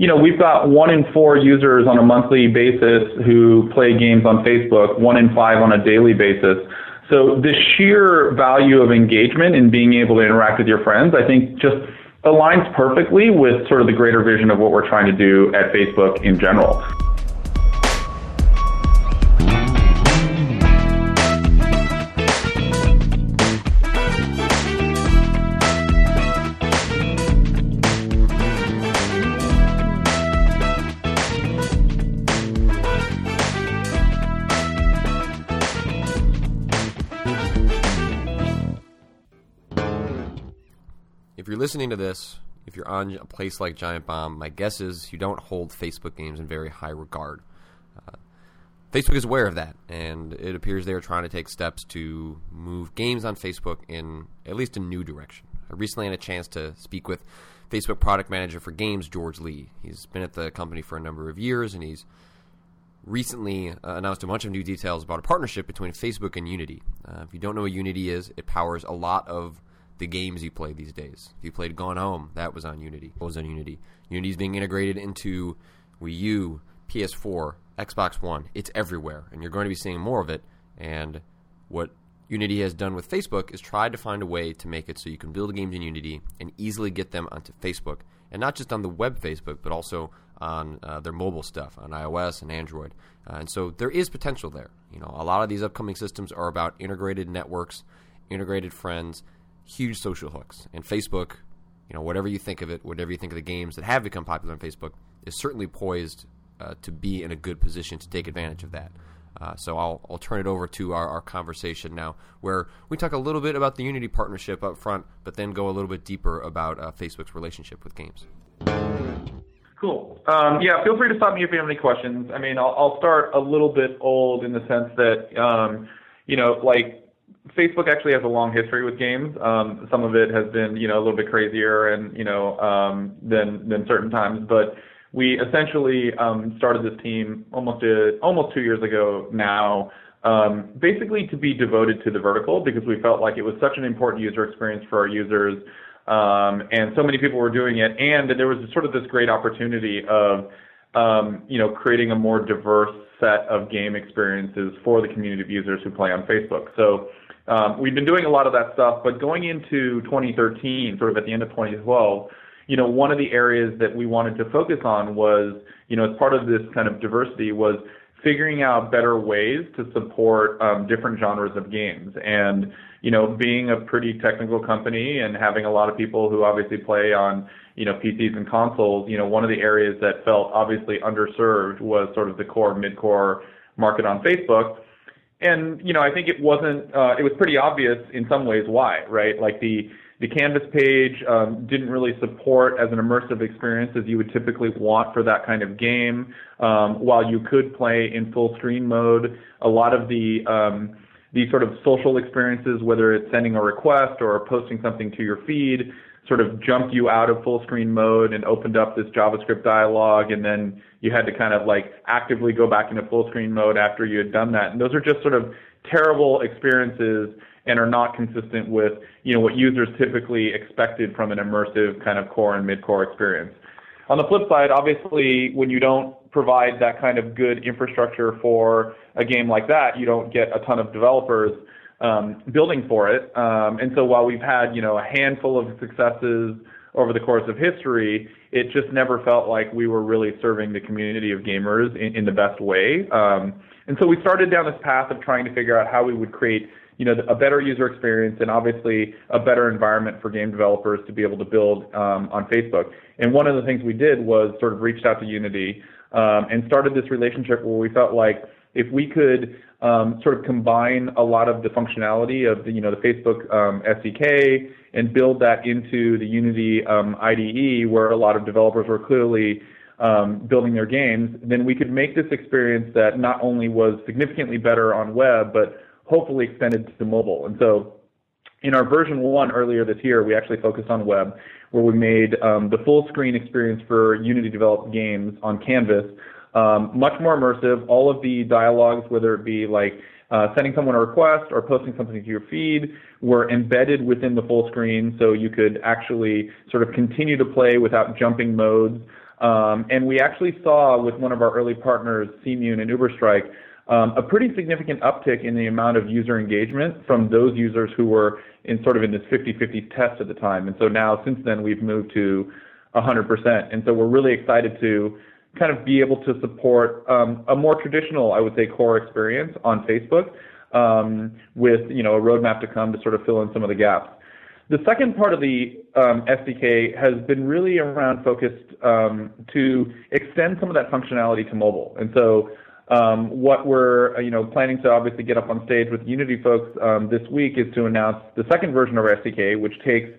you know, we've got one in four users on a monthly basis who play games on Facebook, one in five on a daily basis. So the sheer value of engagement and being able to interact with your friends, I think just aligns perfectly with sort of the greater vision of what we're trying to do at Facebook in general. Listening to this, if you're on a place like Giant Bomb, my guess is you don't hold Facebook games in very high regard. Uh, Facebook is aware of that, and it appears they are trying to take steps to move games on Facebook in at least a new direction. I recently had a chance to speak with Facebook product manager for games, George Lee. He's been at the company for a number of years, and he's recently uh, announced a bunch of new details about a partnership between Facebook and Unity. Uh, if you don't know what Unity is, it powers a lot of the games you play these days. If you played Gone Home, that was on Unity. What was on Unity? Unity is being integrated into Wii U, PS4, Xbox One. It's everywhere, and you're going to be seeing more of it. And what Unity has done with Facebook is tried to find a way to make it so you can build games in Unity and easily get them onto Facebook, and not just on the web Facebook, but also on uh, their mobile stuff on iOS and Android. Uh, and so there is potential there. You know, a lot of these upcoming systems are about integrated networks, integrated friends, huge social hooks. And Facebook, you know, whatever you think of it, whatever you think of the games that have become popular on Facebook, is certainly poised uh, to be in a good position to take advantage of that. Uh, so I'll, I'll turn it over to our, our conversation now, where we talk a little bit about the Unity partnership up front, but then go a little bit deeper about uh, Facebook's relationship with games. Cool. Um, yeah, feel free to stop me if you have any questions. I mean, I'll, I'll start a little bit old in the sense that, um, you know, like Facebook actually has a long history with games. Um, some of it has been, you know, a little bit crazier and, you know, um, than than certain times. But we essentially um, started this team almost a, almost two years ago now, um, basically to be devoted to the vertical because we felt like it was such an important user experience for our users, um, and so many people were doing it, and there was sort of this great opportunity of, um, you know, creating a more diverse set of game experiences for the community of users who play on Facebook. So um, we've been doing a lot of that stuff, but going into 2013, sort of at the end of 2012, you know, one of the areas that we wanted to focus on was, you know, as part of this kind of diversity was figuring out better ways to support um, different genres of games. And, you know, being a pretty technical company and having a lot of people who obviously play on, you know, PCs and consoles, you know, one of the areas that felt obviously underserved was sort of the core, mid-core market on Facebook and you know, I think it wasn't. Uh, it was pretty obvious in some ways why, right? Like the the Canvas page um, didn't really support as an immersive experience as you would typically want for that kind of game. Um, while you could play in full screen mode, a lot of the um, the sort of social experiences, whether it's sending a request or posting something to your feed, sort of jumped you out of full screen mode and opened up this JavaScript dialog, and then you had to kind of like actively go back into full screen mode after you had done that. And those are just sort of terrible experiences and are not consistent with you know what users typically expected from an immersive kind of core and mid-core experience. On the flip side, obviously, when you don't provide that kind of good infrastructure for a game like that, you don't get a ton of developers um, building for it. Um, and so while we've had, you know, a handful of successes over the course of history, it just never felt like we were really serving the community of gamers in, in the best way. Um, and so we started down this path of trying to figure out how we would create, you know, a better user experience and obviously a better environment for game developers to be able to build um, on Facebook. And one of the things we did was sort of reached out to Unity um, and started this relationship where we felt like if we could um, sort of combine a lot of the functionality of the, you know, the Facebook um, SDK and build that into the Unity um, IDE, where a lot of developers were clearly building their games, then we could make this experience that not only was significantly better on web, but hopefully extended to mobile. And so, in our version one earlier this year, we actually focused on web, where we made the full screen experience for Unity developed games on Canvas um, much more immersive. All of the dialogues, whether it be like uh, sending someone a request or posting something to your feed, were embedded within the full screen, so you could actually sort of continue to play without jumping modes. Um, and we actually saw with one of our early partners, Cmune and Uberstrike, um, a pretty significant uptick in the amount of user engagement from those users who were in sort of in this 50-50 test at the time. And so now, since then, we've moved to 100%. And so we're really excited to kind of be able to support um, a more traditional, I would say, core experience on Facebook um, with you know a roadmap to come to sort of fill in some of the gaps. The second part of the um, SDK has been really around focused um, to extend some of that functionality to mobile. And so um, what we're uh, you know planning to obviously get up on stage with Unity folks um, this week is to announce the second version of our SDK, which takes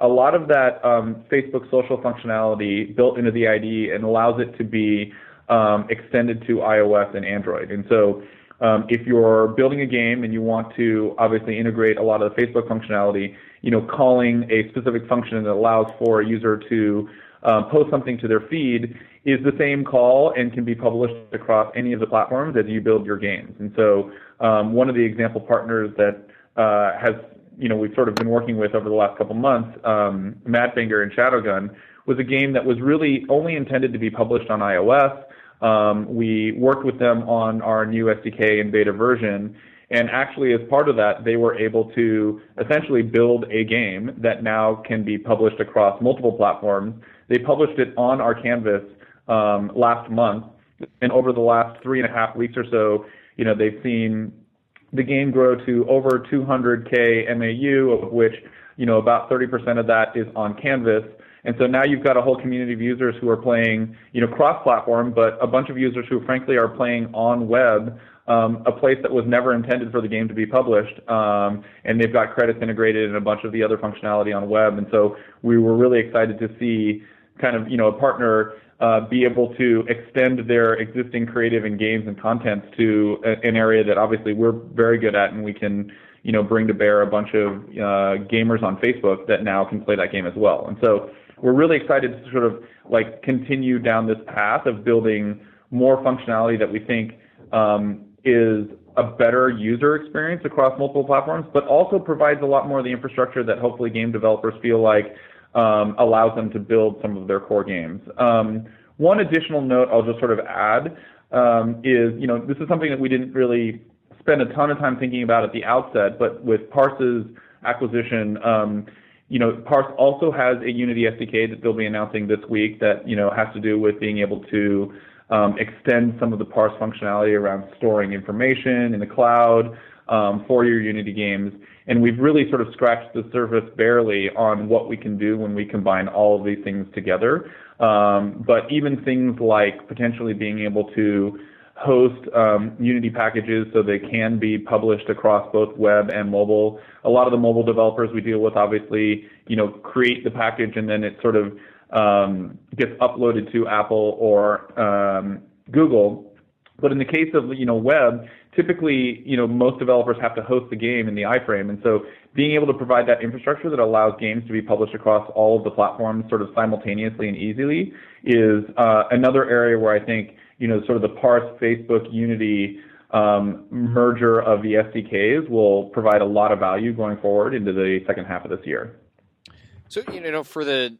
a lot of that um, Facebook social functionality built into the IDE and allows it to be um, extended to iOS and Android. And so um, if you're building a game and you want to obviously integrate a lot of the Facebook functionality, you know, calling a specific function that allows for a user to um, post something to their feed is the same call and can be published across any of the platforms as you build your games. And so um, one of the example partners that uh, has, you know, we've sort of been working with over the last couple months, um, Madfinger and Shadowgun, was a game that was really only intended to be published on iOS. Um, we worked with them on our new SDK and beta version, and actually, as part of that, they were able to essentially build a game that now can be published across multiple platforms. They published it on our canvas um, last month, and over the last three and a half weeks or so, you know, they've seen the game grow to over 200k MAU, of which you know about 30% of that is on Canvas. And so now you've got a whole community of users who are playing, you know, cross-platform, but a bunch of users who frankly are playing on web, um, a place that was never intended for the game to be published. Um, and they've got credits integrated and a bunch of the other functionality on web. And so we were really excited to see kind of, you know, a partner uh, be able to extend their existing creative and games and contents to a, an area that obviously we're very good at and we can, you know, bring to bear a bunch of uh, gamers on Facebook that now can play that game as well. And so we're really excited to sort of like continue down this path of building more functionality that we think um, is a better user experience across multiple platforms, but also provides a lot more of the infrastructure that hopefully game developers feel like um, allows them to build some of their core games. Um, one additional note I'll just sort of add um, is, you know, this is something that we didn't really spend a ton of time thinking about at the outset, but with Parse's acquisition, um, you know, Parse also has a Unity SDK that they'll be announcing this week that, you know, has to do with being able to um, extend some of the Parse functionality around storing information in the cloud for your Unity games. And we've really sort of scratched the surface barely on what we can do when we combine all of these things together. Um, but even things like potentially being able to host um, Unity packages so they can be published across both web and mobile. A lot of the mobile developers we deal with obviously, you know, create the package and then it sort of um, gets uploaded to Apple or um, Google. But in the case of you know web, typically you know most developers have to host the game in the iframe, and so being able to provide that infrastructure that allows games to be published across all of the platforms sort of simultaneously and easily is uh, another area where I think you know, sort of the Parse, Facebook, Unity um, merger of the SDKs will provide a lot of value going forward into the second half of this year. So, you know, for the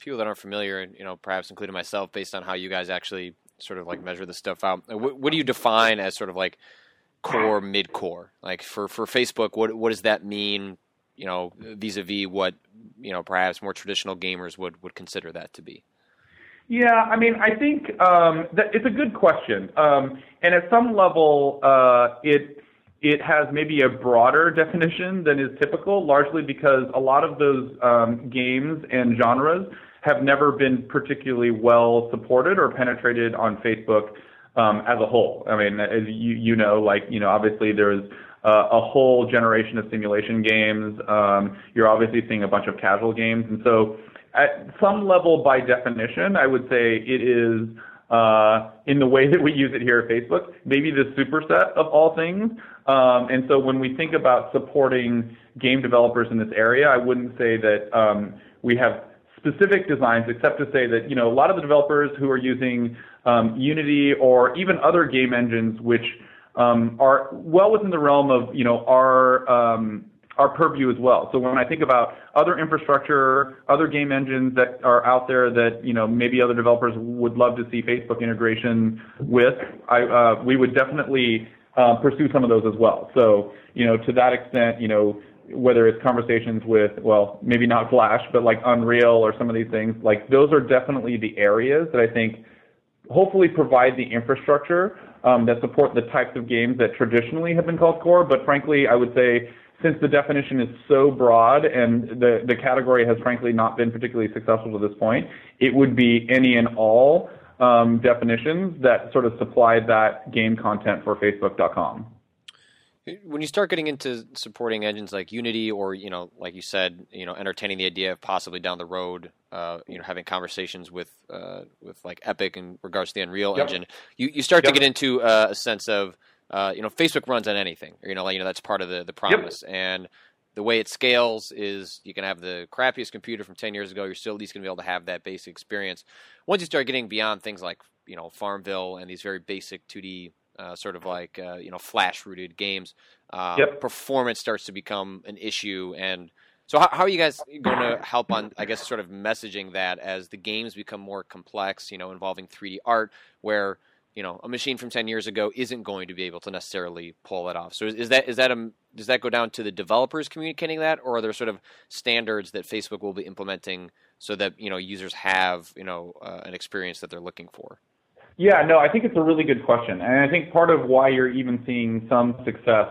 people that aren't familiar, and you know, perhaps including myself, based on how you guys actually sort of like measure this stuff out, what, what do you define as sort of like core, mid core? Like for for Facebook, what what does that mean? You know, vis-a-vis what you know, perhaps more traditional gamers would would consider that to be. Yeah, I mean, I think um, that it's a good question, um, and at some level, uh, it it has maybe a broader definition than is typical, largely because a lot of those um, games and genres have never been particularly well supported or penetrated on Facebook um, as a whole. I mean, as you you know, like you know, obviously there's uh, a whole generation of simulation games. Um, you're obviously seeing a bunch of casual games, and so at some level, by definition, I would say it is uh, in the way that we use it here at Facebook, maybe the superset of all things. Um, and so when we think about supporting game developers in this area, I wouldn't say that um, we have specific designs, except to say that you know a lot of the developers who are using um, Unity or even other game engines, which um, are well within the realm of you know our um, our purview as well. So when I think about other infrastructure, other game engines that are out there that you know maybe other developers would love to see Facebook integration with, I, uh, we would definitely uh, pursue some of those as well. So you know to that extent, you know whether it's conversations with well maybe not Flash but like Unreal or some of these things, like those are definitely the areas that I think hopefully provide the infrastructure um, that support the types of games that traditionally have been called core. But frankly, I would say since the definition is so broad and the, the category has frankly not been particularly successful to this point, it would be any and all um, definitions that sort of supply that game content for Facebook.com. When you start getting into supporting engines like Unity, or you know, like you said, you know, entertaining the idea of possibly down the road, uh, you know, having conversations with uh, with like Epic in regards to the Unreal yep. Engine, you you start yep. to get into uh, a sense of uh, you know, Facebook runs on anything. You know, like, you know that's part of the the promise. Yep. And the way it scales is you can have the crappiest computer from 10 years ago. You're still at least going to be able to have that basic experience. Once you start getting beyond things like you know Farmville and these very basic 2D uh, sort of like uh, you know flash rooted games, uh, yep. performance starts to become an issue. And so, how, how, are you guys going to help on, I guess, sort of messaging that as the games become more complex? You know, involving 3D art, where you know a machine from 10 years ago isn't going to be able to necessarily pull it off so is, is that is that a does that go down to the developers communicating that or are there sort of standards that facebook will be implementing so that you know users have you know uh, an experience that they're looking for yeah no i think it's a really good question and i think part of why you're even seeing some success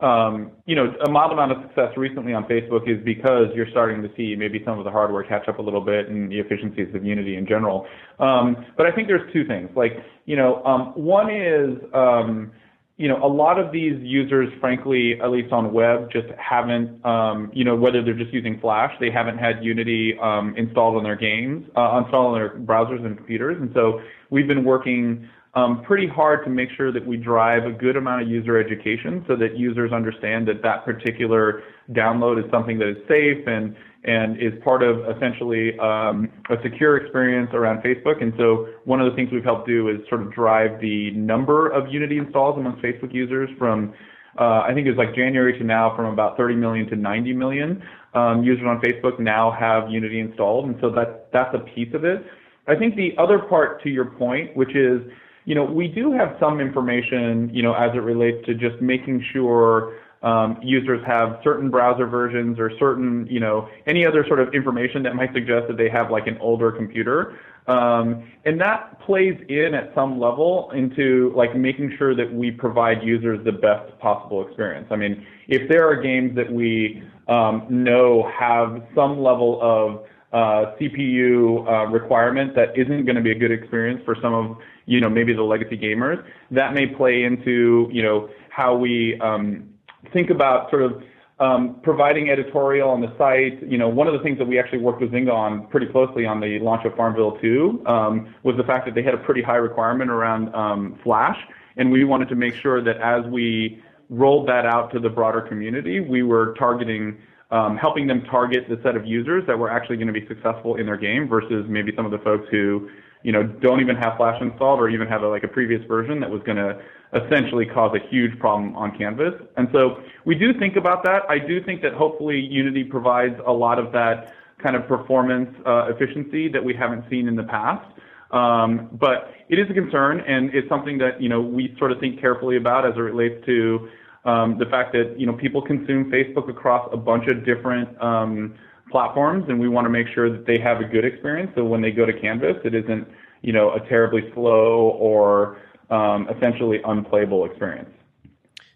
um, you know, a mild amount of success recently on Facebook is because you're starting to see maybe some of the hardware catch up a little bit and the efficiencies of Unity in general. Um, but I think there's two things. Like, you know, um, one is, um, you know, a lot of these users, frankly, at least on web, just haven't, um, you know, whether they're just using Flash, they haven't had Unity um, installed on their games, uh, installed on their browsers and computers. And so we've been working um, pretty hard to make sure that we drive a good amount of user education so that users understand that that particular download is something that is safe and and is part of essentially um, a secure experience around Facebook. And so one of the things we've helped do is sort of drive the number of Unity installs amongst Facebook users from uh, I think it was like January to now from about 30 million to 90 million um, users on Facebook now have Unity installed, and so that that's a piece of it. I think the other part to your point, which is you know, we do have some information, you know, as it relates to just making sure um, users have certain browser versions or certain, you know, any other sort of information that might suggest that they have like an older computer. Um, and that plays in at some level into like making sure that we provide users the best possible experience. I mean, if there are games that we um, know have some level of uh, CPU uh, requirement that isn't going to be a good experience for some of you know maybe the legacy gamers. That may play into you know how we um, think about sort of um, providing editorial on the site. You know, one of the things that we actually worked with Zynga on pretty closely on the launch of Farmville 2 um, was the fact that they had a pretty high requirement around um, Flash, and we wanted to make sure that as we rolled that out to the broader community, we were targeting um, helping them target the set of users that were actually going to be successful in their game versus maybe some of the folks who, you know, don't even have Flash installed or even have a, like a previous version that was going to essentially cause a huge problem on Canvas. And so we do think about that. I do think that hopefully Unity provides a lot of that kind of performance uh, efficiency that we haven't seen in the past. Um, but it is a concern, and it's something that you know we sort of think carefully about as it relates to um, the fact that you know people consume Facebook across a bunch of different um, platforms, and we want to make sure that they have a good experience. So when they go to Canvas, it isn't you know a terribly slow or um, essentially unplayable experience.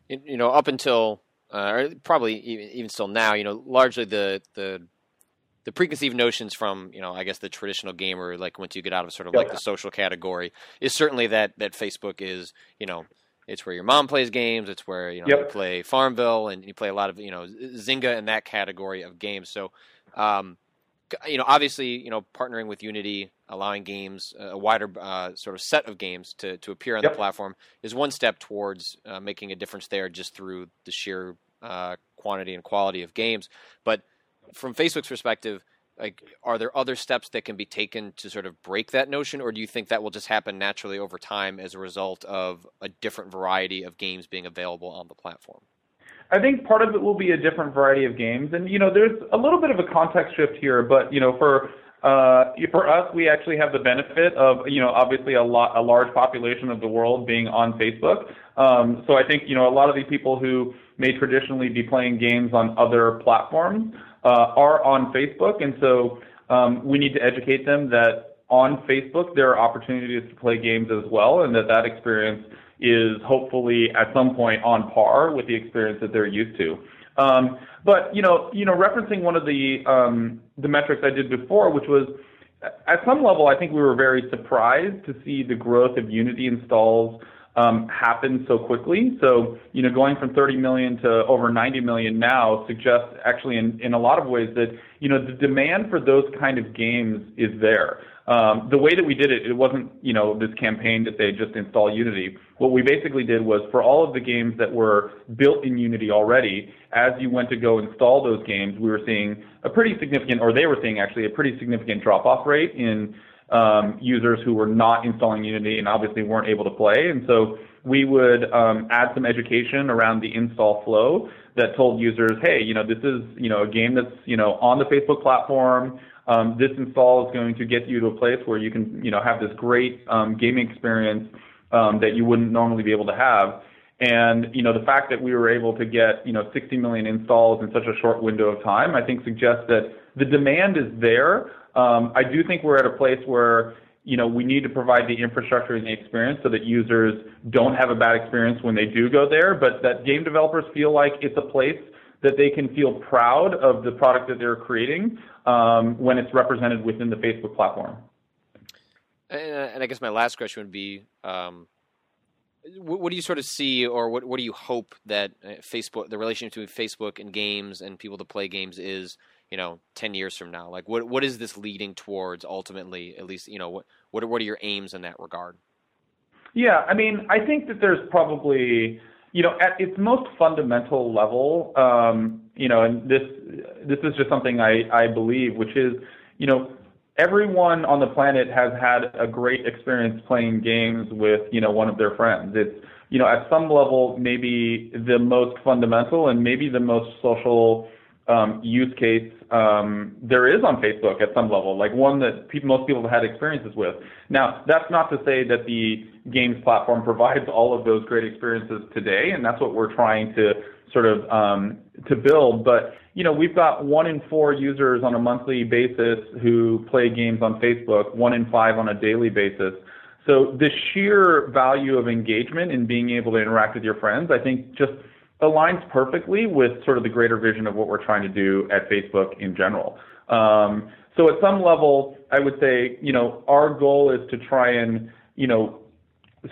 You know, up until uh, probably even, even still now, you know, largely the the the preconceived notions from you know I guess the traditional gamer, like once you get out of sort of like the social category, is certainly that that Facebook is you know it's where your mom plays games. It's where you know yep. you play Farmville and you play a lot of you know Zynga in that category of games. So, um, you know, obviously, you know, partnering with Unity, allowing games a wider uh, sort of set of games to to appear on yep. the platform is one step towards uh, making a difference there, just through the sheer uh, quantity and quality of games. But from Facebook's perspective like are there other steps that can be taken to sort of break that notion or do you think that will just happen naturally over time as a result of a different variety of games being available on the platform I think part of it will be a different variety of games, and you know, there's a little bit of a context shift here. But you know, for uh, for us, we actually have the benefit of you know, obviously a lot, a large population of the world being on Facebook. Um, so I think you know, a lot of these people who may traditionally be playing games on other platforms uh, are on Facebook, and so um, we need to educate them that on Facebook there are opportunities to play games as well, and that that experience is hopefully at some point on par with the experience that they're used to. Um, but you know, you know, referencing one of the um, the metrics I did before, which was at some level, I think we were very surprised to see the growth of Unity installs um, happen so quickly. So, you know, going from 30 million to over 90 million now suggests actually in, a lot of ways that, you know, the demand for those kind of games is there. Um, the way that we did it, it wasn't, you know, this campaign to say just install Unity. What we basically did was for all of the games that were built in Unity already, as you went to go install those games, we were seeing a pretty significant, or they were seeing actually a pretty significant drop-off rate in um, users who were not installing Unity and obviously weren't able to play. And so we would um, add some education around the install flow that told users, hey, you know, this is, you know, a game that's, you know, on the Facebook platform. Um, this install is going to get you to a place where you can, you know, have this great um, gaming experience um, that you wouldn't normally be able to have. And you know, the fact that we were able to get you know 60 million installs in such a short window of time, I think suggests that the demand is there. Um, I do think we're at a place where you know we need to provide the infrastructure and the experience so that users don't have a bad experience when they do go there, but that game developers feel like it's a place that they can feel proud of the product that they're creating um, when it's represented within the Facebook platform. And, I guess my last question would be, um, what, do you sort of see, or what, what do you hope that uh, Facebook, the relationship between Facebook and games and people to play games is, you know, ten years from now? Like, what what is this leading towards ultimately? At least, you know, what what are, what are your aims in that regard? Yeah, I mean, I think that there's probably you know, at its most fundamental level, um, you know, and this this is just something I, I believe, which is, you know, everyone on the planet has had a great experience playing games with, you know, one of their friends. It's, you know, at some level, maybe the most fundamental and maybe the most social um, use case um, there is on Facebook at some level, like one that people, most people have had experiences with. Now, that's not to say that the games platform provides all of those great experiences today, and that's what we're trying to sort of um, to build. But you know, we've got one in four users on a monthly basis who play games on Facebook, one in five on a daily basis. So the sheer value of engagement in being able to interact with your friends, I think, just aligns perfectly with sort of the greater vision of what we're trying to do at Facebook in general. Um, so at some level, I would say, you know, our goal is to try and, you know,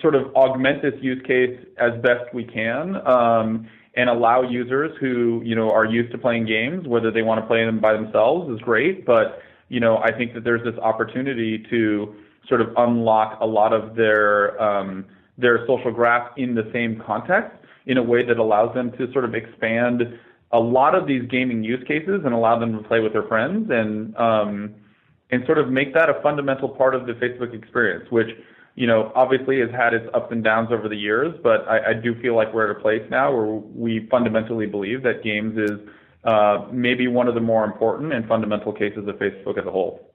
sort of augment this use case as best we can um, and allow users who, you know, are used to playing games, whether they want to play them by themselves is great, but, you know, I think that there's this opportunity to sort of unlock a lot of their um, their social graph in the same context in a way that allows them to sort of expand a lot of these gaming use cases and allow them to play with their friends and um, and sort of make that a fundamental part of the Facebook experience, which you know obviously has had its ups and downs over the years, but I, I do feel like we're at a place now where we fundamentally believe that games is uh, maybe one of the more important and fundamental cases of Facebook as a whole.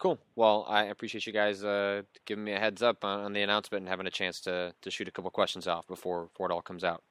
Cool. Well, I appreciate you guys uh, giving me a heads up on, on, the announcement and having a chance to to shoot a couple questions off before before it all comes out.